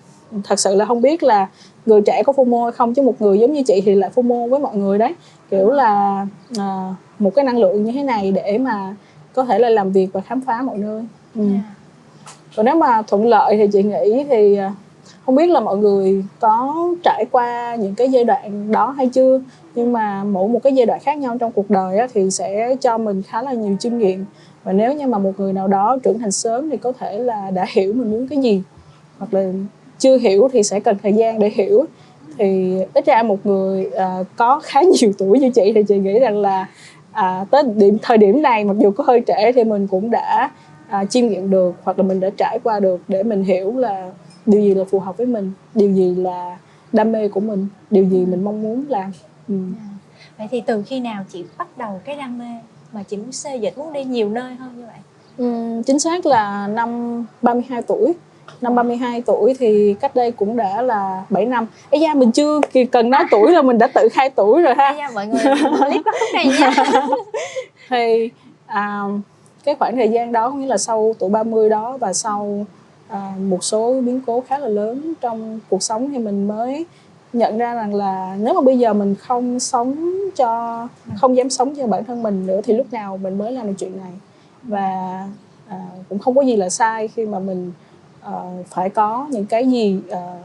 thật sự là không biết là người trẻ có FOMO hay không chứ một người giống như chị thì lại FOMO với mọi người đấy kiểu là à, một cái năng lượng như thế này để mà có thể là làm việc và khám phá mọi nơi ừ. Dạ. còn nếu mà thuận lợi thì chị nghĩ thì à, không biết là mọi người có trải qua những cái giai đoạn đó hay chưa nhưng mà mỗi một cái giai đoạn khác nhau trong cuộc đời á, thì sẽ cho mình khá là nhiều chiêm nghiệm và nếu như mà một người nào đó trưởng thành sớm thì có thể là đã hiểu mình muốn cái gì hoặc là chưa hiểu thì sẽ cần thời gian để hiểu thì ít ra một người à, có khá nhiều tuổi như chị thì chị nghĩ rằng là à, tới điểm thời điểm này mặc dù có hơi trễ thì mình cũng đã à, chiêm nghiệm được hoặc là mình đã trải qua được để mình hiểu là điều gì là phù hợp với mình điều gì là đam mê của mình điều gì mình mong muốn làm ừ. Vậy thì từ khi nào chị bắt đầu cái đam mê mà chị muốn xê dịch muốn đi nhiều nơi hơn như vậy? Ừm, chính xác là năm 32 tuổi năm 32 tuổi thì cách đây cũng đã là 7 năm. Ấy da mình chưa cần nói tuổi là mình đã tự khai tuổi rồi ha. Nha mọi người clip bắt này nha. (laughs) thì à, cái khoảng thời gian đó nghĩa là sau tuổi 30 đó và sau à, một số biến cố khá là lớn trong cuộc sống thì mình mới nhận ra rằng là nếu mà bây giờ mình không sống cho không dám sống cho bản thân mình nữa thì lúc nào mình mới làm được chuyện này. Và à, cũng không có gì là sai khi mà mình ờ, phải có những cái gì ờ,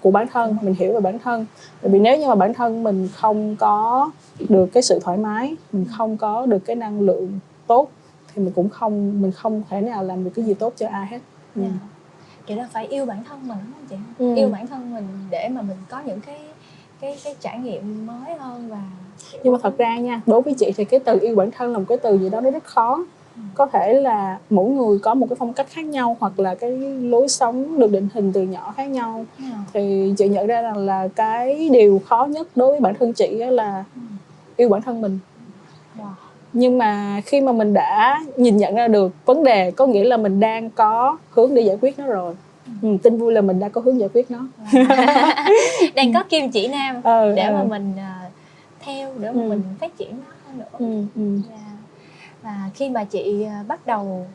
của bản thân mình hiểu về bản thân bởi vì nếu như mà bản thân mình không có được cái sự thoải mái mình không có được cái năng lượng tốt thì mình cũng không mình không thể nào làm được cái gì tốt cho ai hết ừ. Dạ. Kiểu là phải yêu bản thân mình đúng không chị? Ừ. Yêu bản thân mình để mà mình có những cái cái cái trải nghiệm mới hơn và nhưng mà thật ra nha đối với chị thì cái từ yêu bản thân là một cái từ gì đó nó rất khó có thể là mỗi người có một cái phong cách khác nhau hoặc là cái lối sống được định hình từ nhỏ khác nhau Dạ. thì chị nhận ra rằng là cái điều khó nhất đối với bản thân chị là yêu bản thân mình Wow. nhưng mà khi mà mình đã nhìn nhận ra được vấn đề có nghĩa là mình đang có hướng để giải quyết nó rồi ừ, tin vui là mình đã có hướng giải quyết nó (laughs) đang có kim chỉ nam ừ, để ừ. mà mình ờ, theo để mà Ừ. mình phát triển nó hơn nữa. ừ, ừ. Dạ. Và khi mà chị ờ, bắt đầu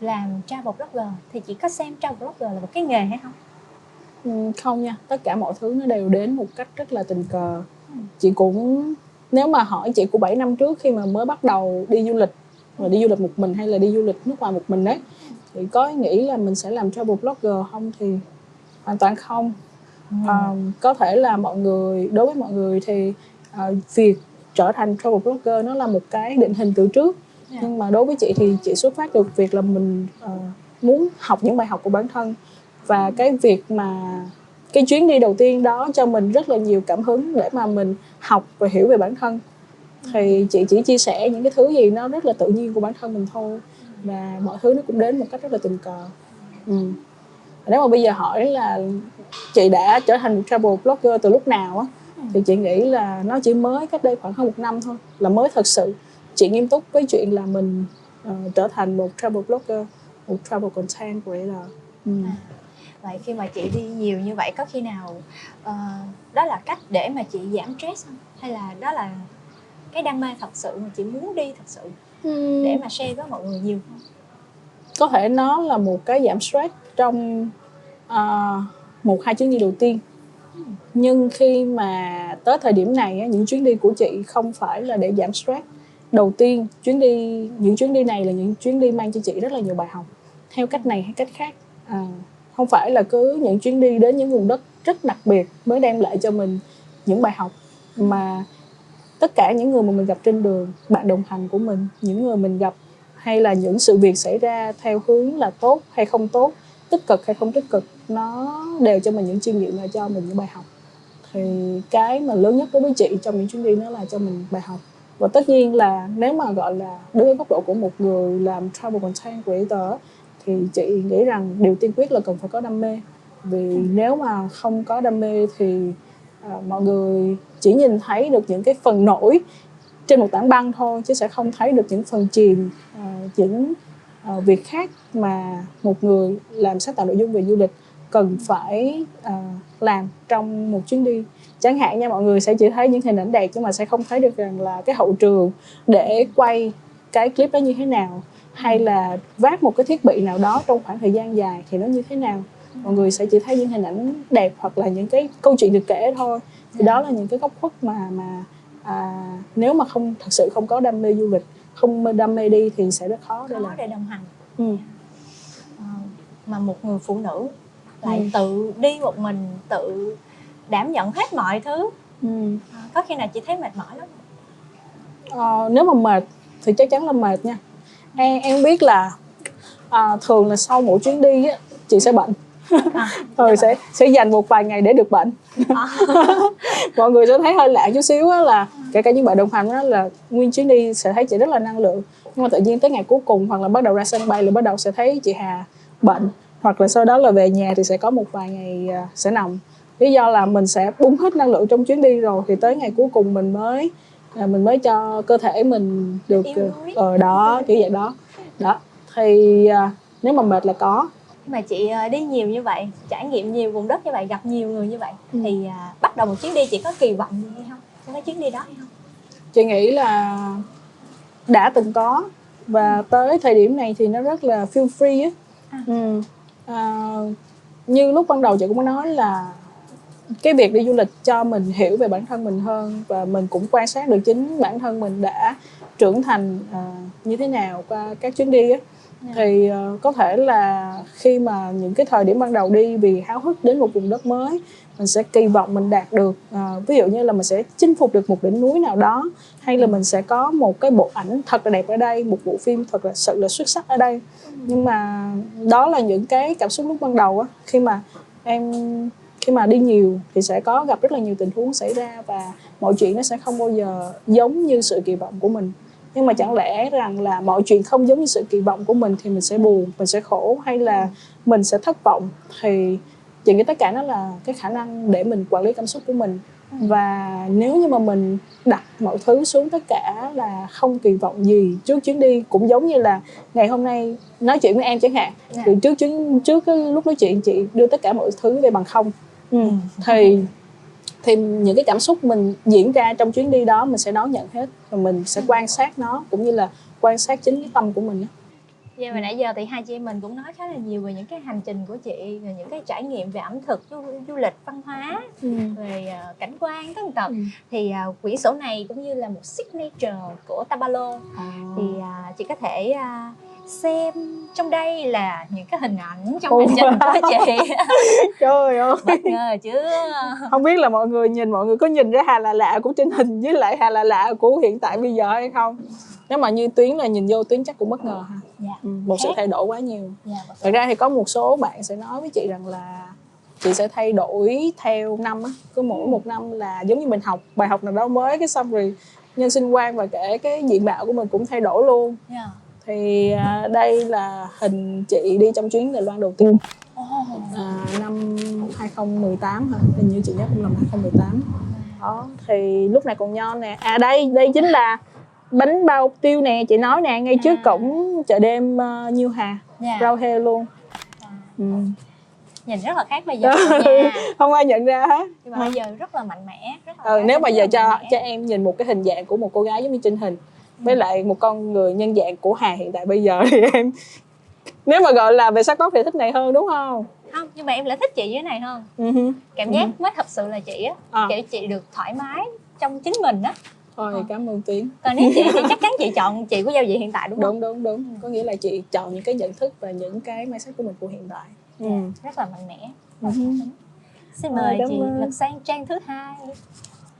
làm travel blogger thì chị có xem travel blogger là một cái nghề hay không? Ừ, không nha. Tất cả mọi thứ nó đều đến một cách rất là tình cờ. Chị cũng nếu mà hỏi chị của 7 năm trước khi mà mới bắt đầu đi du lịch mà đi du lịch một mình hay là đi du lịch nước ngoài một mình đấy thì có nghĩ là mình sẽ làm travel blogger không thì hoàn toàn không. Ờ, có thể là mọi người đối với mọi người thì ờ, việc trở thành travel blogger nó là một cái định hình từ trước. Dạ. nhưng mà đối với chị thì chị xuất phát được việc là mình ờ, muốn học những bài học của bản thân. Và cái việc mà cái chuyến đi đầu tiên đó cho mình rất là nhiều cảm hứng để mà mình học và hiểu về bản thân. Thì chị chỉ chia sẻ những cái thứ gì nó rất là tự nhiên của bản thân mình thôi. Và mọi thứ nó cũng đến một cách rất là tình cờ. Ừ. nếu mà bây giờ hỏi là chị đã trở thành một travel blogger từ lúc nào á thì chị nghĩ là nó chỉ mới cách đây khoảng hơn một năm thôi là mới thật sự chị nghiêm túc với chuyện là mình ờ, trở thành một travel blogger một travel content creator ừ. Vậy khi mà chị đi nhiều như vậy có khi nào ờ, đó là cách để mà chị giảm stress không? Hay là đó là cái đam mê thật sự mà chị muốn đi thật sự để mà share với mọi người nhiều hơn? có thể nó là một cái giảm stress trong à, một hai chuyến đi đầu tiên nhưng khi mà tới thời điểm này những chuyến đi của chị không phải là để giảm stress. Đầu tiên chuyến đi những chuyến đi này là những chuyến đi mang cho chị rất là nhiều bài học. Theo cách này hay cách khác à, không phải là cứ những chuyến đi đến những vùng đất rất đặc biệt mới đem lại cho mình những bài học mà tất cả những người mà mình gặp trên đường bạn đồng hành của mình những người mình gặp hay là những sự việc xảy ra theo hướng là tốt hay không tốt tích cực hay không tích cực nó đều cho mình những chiêm nghiệm và cho mình những bài học. Thì cái mà lớn nhất đối với chị trong những chuyến đi đó là cho mình bài học. Và tất nhiên là nếu mà gọi là đứng ở góc độ của một người làm travel content creator thì chị nghĩ rằng điều tiên quyết là cần phải có đam mê. Vì nếu mà không có đam mê thì à, mọi người chỉ nhìn thấy được những cái phần nổi trên một tảng băng thôi chứ sẽ không thấy được những phần chìm à, những à, việc khác mà một người làm sáng tạo nội dung về du lịch cần phải à, làm trong một chuyến đi. Chẳng hạn nha mọi người sẽ chỉ thấy những hình ảnh đẹp nhưng mà sẽ không thấy được rằng là cái hậu trường để quay cái clip đó như thế nào hay là vác một cái thiết bị nào đó trong khoảng thời gian dài thì nó như thế nào. Mọi người sẽ chỉ thấy những hình ảnh đẹp hoặc là những cái câu chuyện được kể thôi. Thì đó là những cái góc khuất mà mà à, nếu mà không thật sự không có đam mê du lịch không đam mê đi thì sẽ rất khó để khó làm để đồng hành ừ. Ờ, mà một người phụ nữ lại Ừ. tự đi một mình tự đảm nhận hết mọi thứ Ừ. Ờ, có khi nào chị thấy mệt mỏi lắm Ờ, nếu mà mệt thì chắc chắn là mệt nha em em biết là à, thường là sau mỗi chuyến đi á chị sẽ bệnh à, (laughs) rồi sẽ sẽ dành một vài ngày để được bệnh. À. (laughs) mọi người sẽ thấy hơi lạ chút xíu á là kể cả những bạn đồng hành đó là nguyên chuyến đi sẽ thấy chị rất là năng lượng. Nhưng mà tự nhiên tới ngày cuối cùng hoặc là bắt đầu ra sân bay là bắt đầu sẽ thấy chị Hà bệnh. Hoặc là sau đó là về nhà thì sẽ có một vài ngày à, sẽ nằm. Lý do là mình sẽ bung hết năng lượng trong chuyến đi rồi thì tới ngày cuối cùng mình mới à, mình mới cho cơ thể mình được ở đó kiểu vậy đó. Đó thì à, nếu mà mệt là có mà chị ờ, đi nhiều như vậy trải nghiệm nhiều vùng đất như vậy gặp nhiều người như vậy Ừ. thì à, bắt đầu một chuyến đi chị có kỳ vọng gì hay không cho cái chuyến đi đó hay không chị nghĩ là đã từng có và tới thời điểm này thì nó rất là feel free á À. ừ. à, như lúc ban đầu chị cũng có nói là cái việc đi du lịch cho mình hiểu về bản thân mình hơn và mình cũng quan sát được chính bản thân mình đã trưởng thành à, như thế nào qua các chuyến đi á thì uh, có thể là khi mà những cái thời điểm ban đầu đi vì háo hức đến một vùng đất mới mình sẽ kỳ vọng mình đạt được uh, ví dụ như là mình sẽ chinh phục được một đỉnh núi nào đó hay là mình sẽ có một cái bộ ảnh thật là đẹp ở đây một bộ phim thật là sự là xuất sắc ở đây. Nhưng mà đó là những cái cảm xúc lúc ban đầu á khi mà em khi mà đi nhiều thì sẽ có gặp rất là nhiều tình huống xảy ra và mọi chuyện nó sẽ không bao giờ giống như sự kỳ vọng của mình nhưng mà chẳng lẽ rằng là mọi chuyện không giống như sự kỳ vọng của mình thì mình sẽ buồn mình sẽ khổ hay là mình sẽ thất vọng thì chị nghĩ tất cả nó là cái khả năng để mình quản lý cảm xúc của mình và nếu như mà mình đặt mọi thứ xuống tất cả là không kỳ vọng gì trước chuyến đi cũng giống như là ngày hôm nay nói chuyện với em chẳng hạn Dạ. thì trước chuyến trước cái lúc nói chuyện chị đưa tất cả mọi thứ về bằng không ừ. thì thì những cái cảm xúc mình diễn ra trong chuyến đi đó mình sẽ đón nhận hết và mình sẽ quan sát nó cũng như là quan sát chính cái tâm của mình á. Vậy mà nãy giờ thì hai chị em mình cũng nói khá là nhiều về những cái hành trình của chị về những cái trải nghiệm về ẩm thực, du, du lịch, văn hóa, về ờ, cảnh quan tất tật. Ừ. Thì uh, quyển sổ này cũng như là một signature của Tabalo thì à, chị có thể à, xem trong đây là những cái hình ảnh trong Ồ. hành trình của chị. (laughs) Trời ơi. Bất ngờ chứ. Không biết là mọi người nhìn mọi người có nhìn ra hà là lạ của trên hình với lại hà là lạ của hiện tại bây giờ hay không? Nếu mà như tuyến là nhìn vô tuyến chắc cũng bất ngờ ha. Dạ. Ừ, một sự thay đổi quá nhiều. Dạ thật ra thì có một số bạn sẽ nói với chị rằng là chị sẽ thay đổi theo năm á. Cứ mỗi một năm là giống như mình học bài học nào đó mới cái xong rồi nhân sinh quan và kể cái diện mạo của mình cũng thay đổi luôn. Dạ thì à, đây là hình chị đi trong chuyến Đài Loan đầu tiên. À, năm 2018 hả? Hình như chị nhớ cũng là năm 2018 đó thì lúc này còn nho nè. À đây đây chính là bánh bao tiêu nè chị nói nè. Ngay trước À. cổng chợ đêm uh, Nhiêu Hà dạ. Rau heo luôn. Ừ. nhìn rất là khác bây giờ (laughs) không ai nhận ra hết. Nhưng mà bây giờ rất là mạnh mẽ rất là ừ, nếu mà giờ cho mẽ. cho em nhìn một cái hình dạng của một cô gái giống như trên hình với lại một con người nhân dạng của Hà hiện tại bây giờ thì (laughs) em nếu mà gọi là về sắc tóc thì thích này hơn đúng không? Không nhưng mà em lại thích chị như thế này hơn. Hứ. cảm Ừ. giác mới thật sự là chị á. À, kiểu chị được thoải mái trong chính mình á. Thôi Ờ. cảm ơn Tiến. Còn nếu chị thì chắc chắn chị (laughs) chọn chị của giao diện hiện tại đúng không? Đúng đúng đúng. Có nghĩa là chị chọn những cái nhận thức và những cái mindset của mình của hiện tại. Ừ. rất là mạnh mẽ. Ừ. xin mời cảm chị lật sang trang thứ hai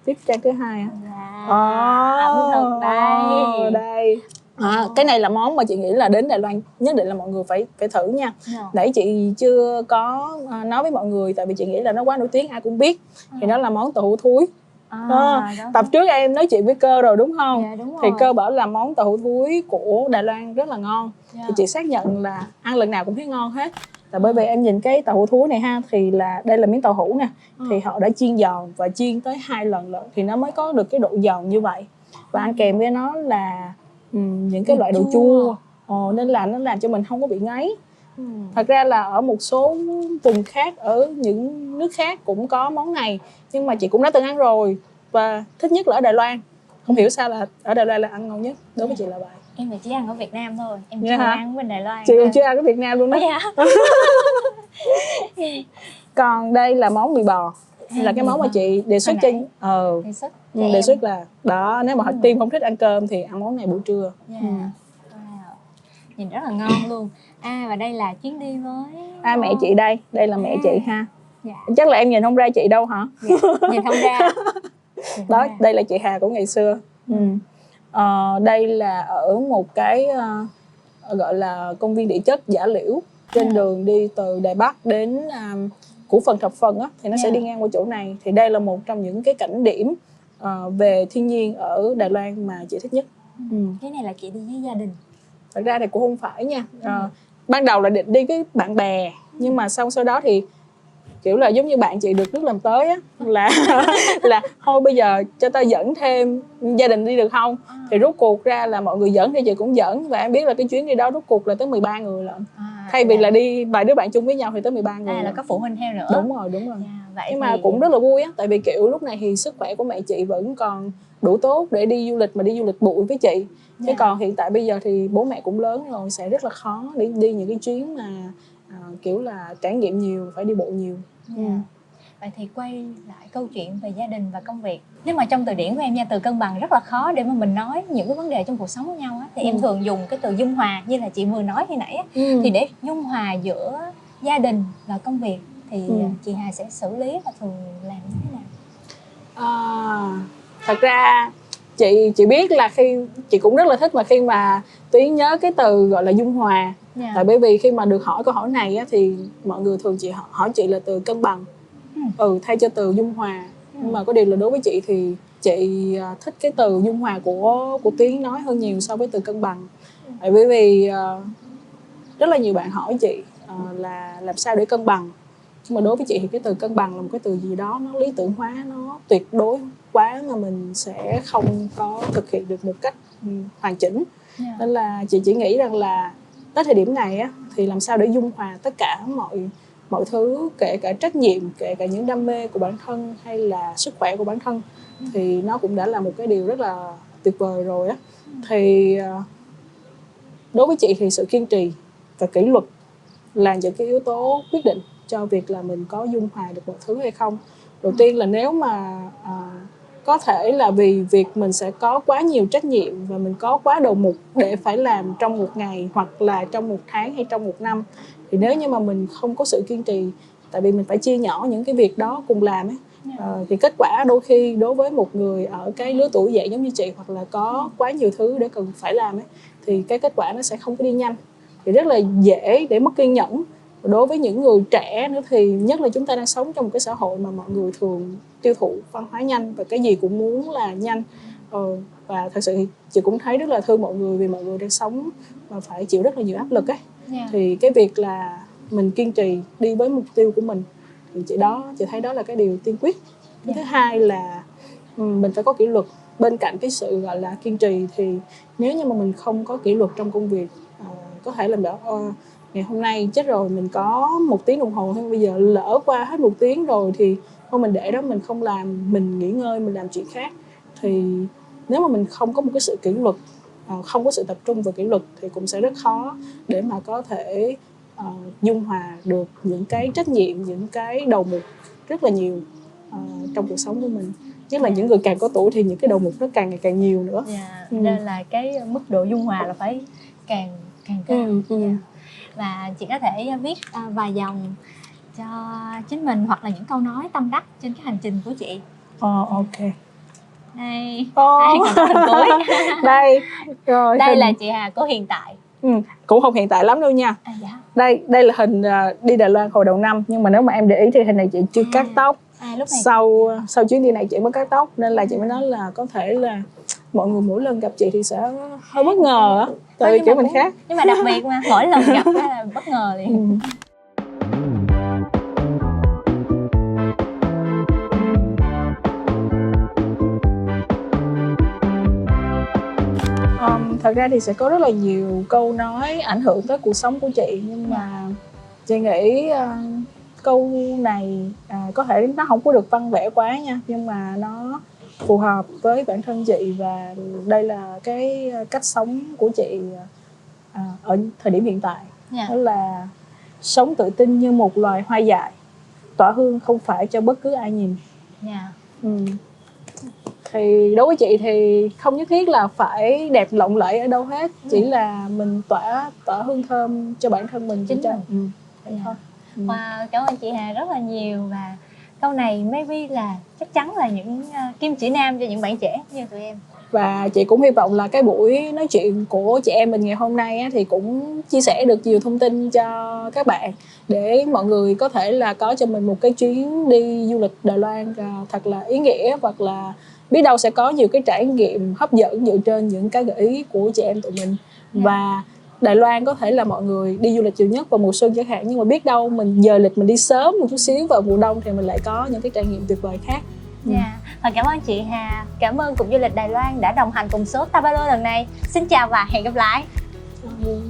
tiếp trang thứ hai á là Ồ, ẩm thực đây. Đây. À, cái này là món mà chị nghĩ là đến Đài Loan nhất định là mọi người phải phải thử nha. Dạ. nãy chị chưa có à, nói với mọi người tại vì chị nghĩ là nó quá nổi tiếng ai cũng biết. Thì đó là món tàu hũ thúi. À, Đó, đó. tập trước em nói chuyện với cơ rồi đúng không? Dạ, đúng thì rồi. cơ bảo là món tàu hũ thúi của Đài Loan rất là ngon. Dạ. thì chị xác nhận là ăn lần nào cũng thấy ngon hết là bởi vì em nhìn cái tàu hũ thúi này ha thì là đây là miếng tàu hũ nè. Ừ. thì họ đã chiên giòn và chiên tới hai lần lận thì nó mới có được cái độ giòn như vậy. Và ăn kèm với nó là ừm, những cái Đồ loại đồ chua. chua. Ồ, nên là nó làm cho mình không có bị ngấy. Ừ. thật ra là ở một số vùng khác ở những nước khác cũng có món này nhưng mà chị cũng đã từng ăn rồi. Và thích nhất là ở Đài Loan. Không hiểu sao là ở Đài Loan là ăn ngon nhất đối với chị là vậy em thì chỉ ăn ở Việt Nam thôi em Dạ chưa hả? ăn ở bên Đài Loan chị cũng chưa ăn ở Việt Nam luôn đó dạ? (laughs) còn đây là món mì bò À, là cái mì món mà chị đề xuất nãy ờ đề xuất ừ, đề xuất là đó nếu mà họ Ừ. tim không thích ăn cơm thì ăn món này buổi trưa Dạ. Ừ. Wow. nhìn rất là ngon luôn à và đây là chuyến đi với à mẹ chị đây đây là mẹ À. chị ha dạ. chắc là em nhìn không ra chị đâu hả dạ. nhìn không ra (laughs) đó đây là chị Hà của ngày xưa ừ. Ờ, đây là ở một cái ờ, gọi là công viên địa chất giả liễu trên À. đường đi từ Đài Bắc đến um, Củ Phần Thập Phần á thì nó sẽ Dạ. đi ngang qua chỗ này thì đây là một trong những cái cảnh điểm ờ, về thiên nhiên ở Đài Loan mà chị thích nhất ừ. cái này là chị đi với gia đình thật ra thì cũng không phải nha Ờ, ban đầu là định đi với bạn bè nhưng mà xong sau đó thì kiểu là giống như bạn chị được nước làm tới á là (laughs) là thôi bây giờ cho ta dẫn thêm gia đình đi được không? Thì rút cuộc ra là mọi người dẫn thì chị cũng dẫn và em biết là cái chuyến đi đó rút cuộc là tới 13 người lận. À, thay vì là đi vài đứa bạn chung với nhau thì tới 13 người à, là có phụ huynh theo nữa. Đúng rồi đúng rồi. Dạ, vậy nhưng mà thì- cũng rất là vui á tại vì kiểu lúc này thì sức khỏe của mẹ chị vẫn còn đủ tốt để đi du lịch mà đi du lịch bụi với chị. Chứ Dạ. còn hiện tại bây giờ thì bố mẹ cũng lớn rồi sẽ rất là khó để đi những cái chuyến mà à, kiểu là trải nghiệm nhiều phải đi bộ nhiều Dạ. Ừ. Vậy thì quay lại câu chuyện về gia đình và công việc Nếu mà trong từ điển của em nha, từ cân bằng rất là khó để mà mình nói những cái vấn đề trong cuộc sống với nhau á Thì em Ừ. thường dùng cái từ dung hòa như là chị vừa nói khi nãy á Ừ. Thì để dung hòa giữa gia đình và công việc Thì Ừ. à, chị Hà sẽ xử lý và thường làm như thế nào? À, thật ra chị chị biết là khi chị cũng rất là thích mà khi mà tuyến nhớ cái từ gọi là dung hòa. Dạ. tại bởi vì khi mà được hỏi câu hỏi này á, thì mọi người thường chị hỏi, hỏi chị là từ cân bằng. Ừ. ừ thay cho từ dung hòa. Nhưng mà có điều là đối với chị thì chị à, thích cái từ dung hòa của của tiếng nói hơn nhiều so với từ cân bằng. Tại bởi vì à, rất là nhiều bạn hỏi chị à, là làm sao để cân bằng. Nhưng mà đối với chị thì cái từ cân bằng là một cái từ gì đó nó lý tưởng hóa nó tuyệt đối quá mà mình sẽ không có thực hiện được một cách ừ, hoàn chỉnh Dạ. nên là chị chỉ nghĩ rằng là tới thời điểm này á thì làm sao để dung hòa tất cả mọi mọi thứ kể cả trách nhiệm kể cả những đam mê của bản thân hay là sức khỏe của bản thân thì nó cũng đã là một cái điều rất là tuyệt vời rồi á. Thì ờ, đối với chị thì sự kiên trì và kỷ luật là những cái yếu tố quyết định cho việc là mình có dung hòa được mọi thứ hay không. Đầu tiên là nếu mà à, có thể là vì việc mình sẽ có quá nhiều trách nhiệm và mình có quá đầu mục để phải làm trong một ngày hoặc là trong một tháng hay trong một năm. Thì nếu như mà mình không có sự kiên trì tại vì mình phải chia nhỏ những cái việc đó cùng làm ấy ờ, thì kết quả đôi khi đối với một người ở cái lứa tuổi dậy giống như chị hoặc là có quá nhiều thứ để cần phải làm ấy thì cái kết quả nó sẽ không có đi nhanh. Thì rất là dễ để mất kiên nhẫn đối với những người trẻ nữa thì nhất là chúng ta đang sống trong một cái xã hội mà mọi người thường tiêu thụ văn hóa nhanh và cái gì cũng muốn là nhanh. Ờ, và thật sự thì chị cũng thấy rất là thương mọi người vì mọi người đang sống mà phải chịu rất là nhiều áp lực ấy. Dạ. thì cái việc là mình kiên trì đi với mục tiêu của mình thì chị đó chị thấy đó là cái điều tiên quyết. Cái thứ hai là ừ, mình phải có kỷ luật. Bên cạnh cái sự gọi là kiên trì thì nếu như mà mình không có kỷ luật trong công việc ờ, có thể làm bảo ờ, ngày hôm nay chết rồi mình có một tiếng đồng hồ thôi bây giờ lỡ qua hết một tiếng rồi thì thôi mình để đó mình không làm mình nghỉ ngơi mình làm chuyện khác thì nếu mà mình không có một cái sự kỷ luật ờ, không có sự tập trung và kỷ luật thì cũng sẽ rất khó để mà có thể ờ, dung hòa được những cái trách nhiệm những cái đầu mục rất là nhiều ờ, trong cuộc sống của mình nhất là những người càng có tuổi thì những cái đầu mục nó càng ngày càng nhiều nữa Dạ. Ừ. Nên là cái mức độ dung hòa là phải càng càng cao Ừ, ừ. Và chị có thể viết à, vài dòng cho chính mình hoặc là những câu nói tâm đắc trên cái hành trình của chị. Ờ, ok. Đây. Ồ, đây còn cuối. (laughs) Đây. Rồi đây hình- là chị Hà của hiện tại. Ừ, cũng không hiện tại lắm đâu nha. À dạ. Đây đây là hình à, đi Đài Loan hồi đầu năm nhưng mà nếu mà em để ý thì hình này chị chưa cắt tóc à lúc này sau sau chuyến đi này chị mới cắt tóc nên là chị mới nói là có thể là mọi người mỗi lần gặp chị thì sẽ hơi bất ngờ á tại vì kiểu mình cũng- khác. nhưng mà đặc biệt mà mỗi lần gặp là bất ngờ liền. Ừ. Um, thật ra thì sẽ có rất là nhiều câu nói ảnh hưởng tới cuộc sống của chị nhưng mà chị nghĩ uh, câu này à, có thể nó không có được văn vẻ quá nha nhưng mà nó phù hợp với bản thân chị và đây là cái cách sống của chị à, ở thời điểm hiện tại Dạ. đó là sống tự tin như một loài hoa dại tỏa hương không phải cho bất cứ ai nhìn dạ ừ. thì đối với chị thì không nhất thiết là phải đẹp lộng lẫy ở đâu hết chỉ là mình tỏa tỏa hương thơm cho bản thân mình Chính cho mình. ừ. vậy Dạ. thôi Ừ. Wow, cảm ơn chị Hà rất là nhiều và câu này maybe là chắc chắn là những uh, kim chỉ nam cho những bạn trẻ như tụi em. và chị cũng hy vọng là cái buổi nói chuyện của chị em mình ngày hôm nay á, thì cũng chia sẻ được nhiều thông tin cho các bạn để mọi người có thể là có cho mình một cái chuyến đi du lịch Đài Loan à, thật là ý nghĩa hoặc là biết đâu sẽ có nhiều cái trải nghiệm hấp dẫn dựa trên những cái gợi ý của chị em tụi mình. Và Đài Loan có thể là mọi người đi du lịch nhiều nhất vào mùa xuân chẳng hạn nhưng mà biết đâu mình giờ lịch mình đi sớm một chút xíu vào mùa đông thì mình lại có những cái trải nghiệm tuyệt vời khác Dạ. Và cảm ơn chị Hà, cảm ơn Cục Du lịch Đài Loan đã đồng hành cùng số Tabalo lần này. Xin chào và hẹn gặp lại. Ừ.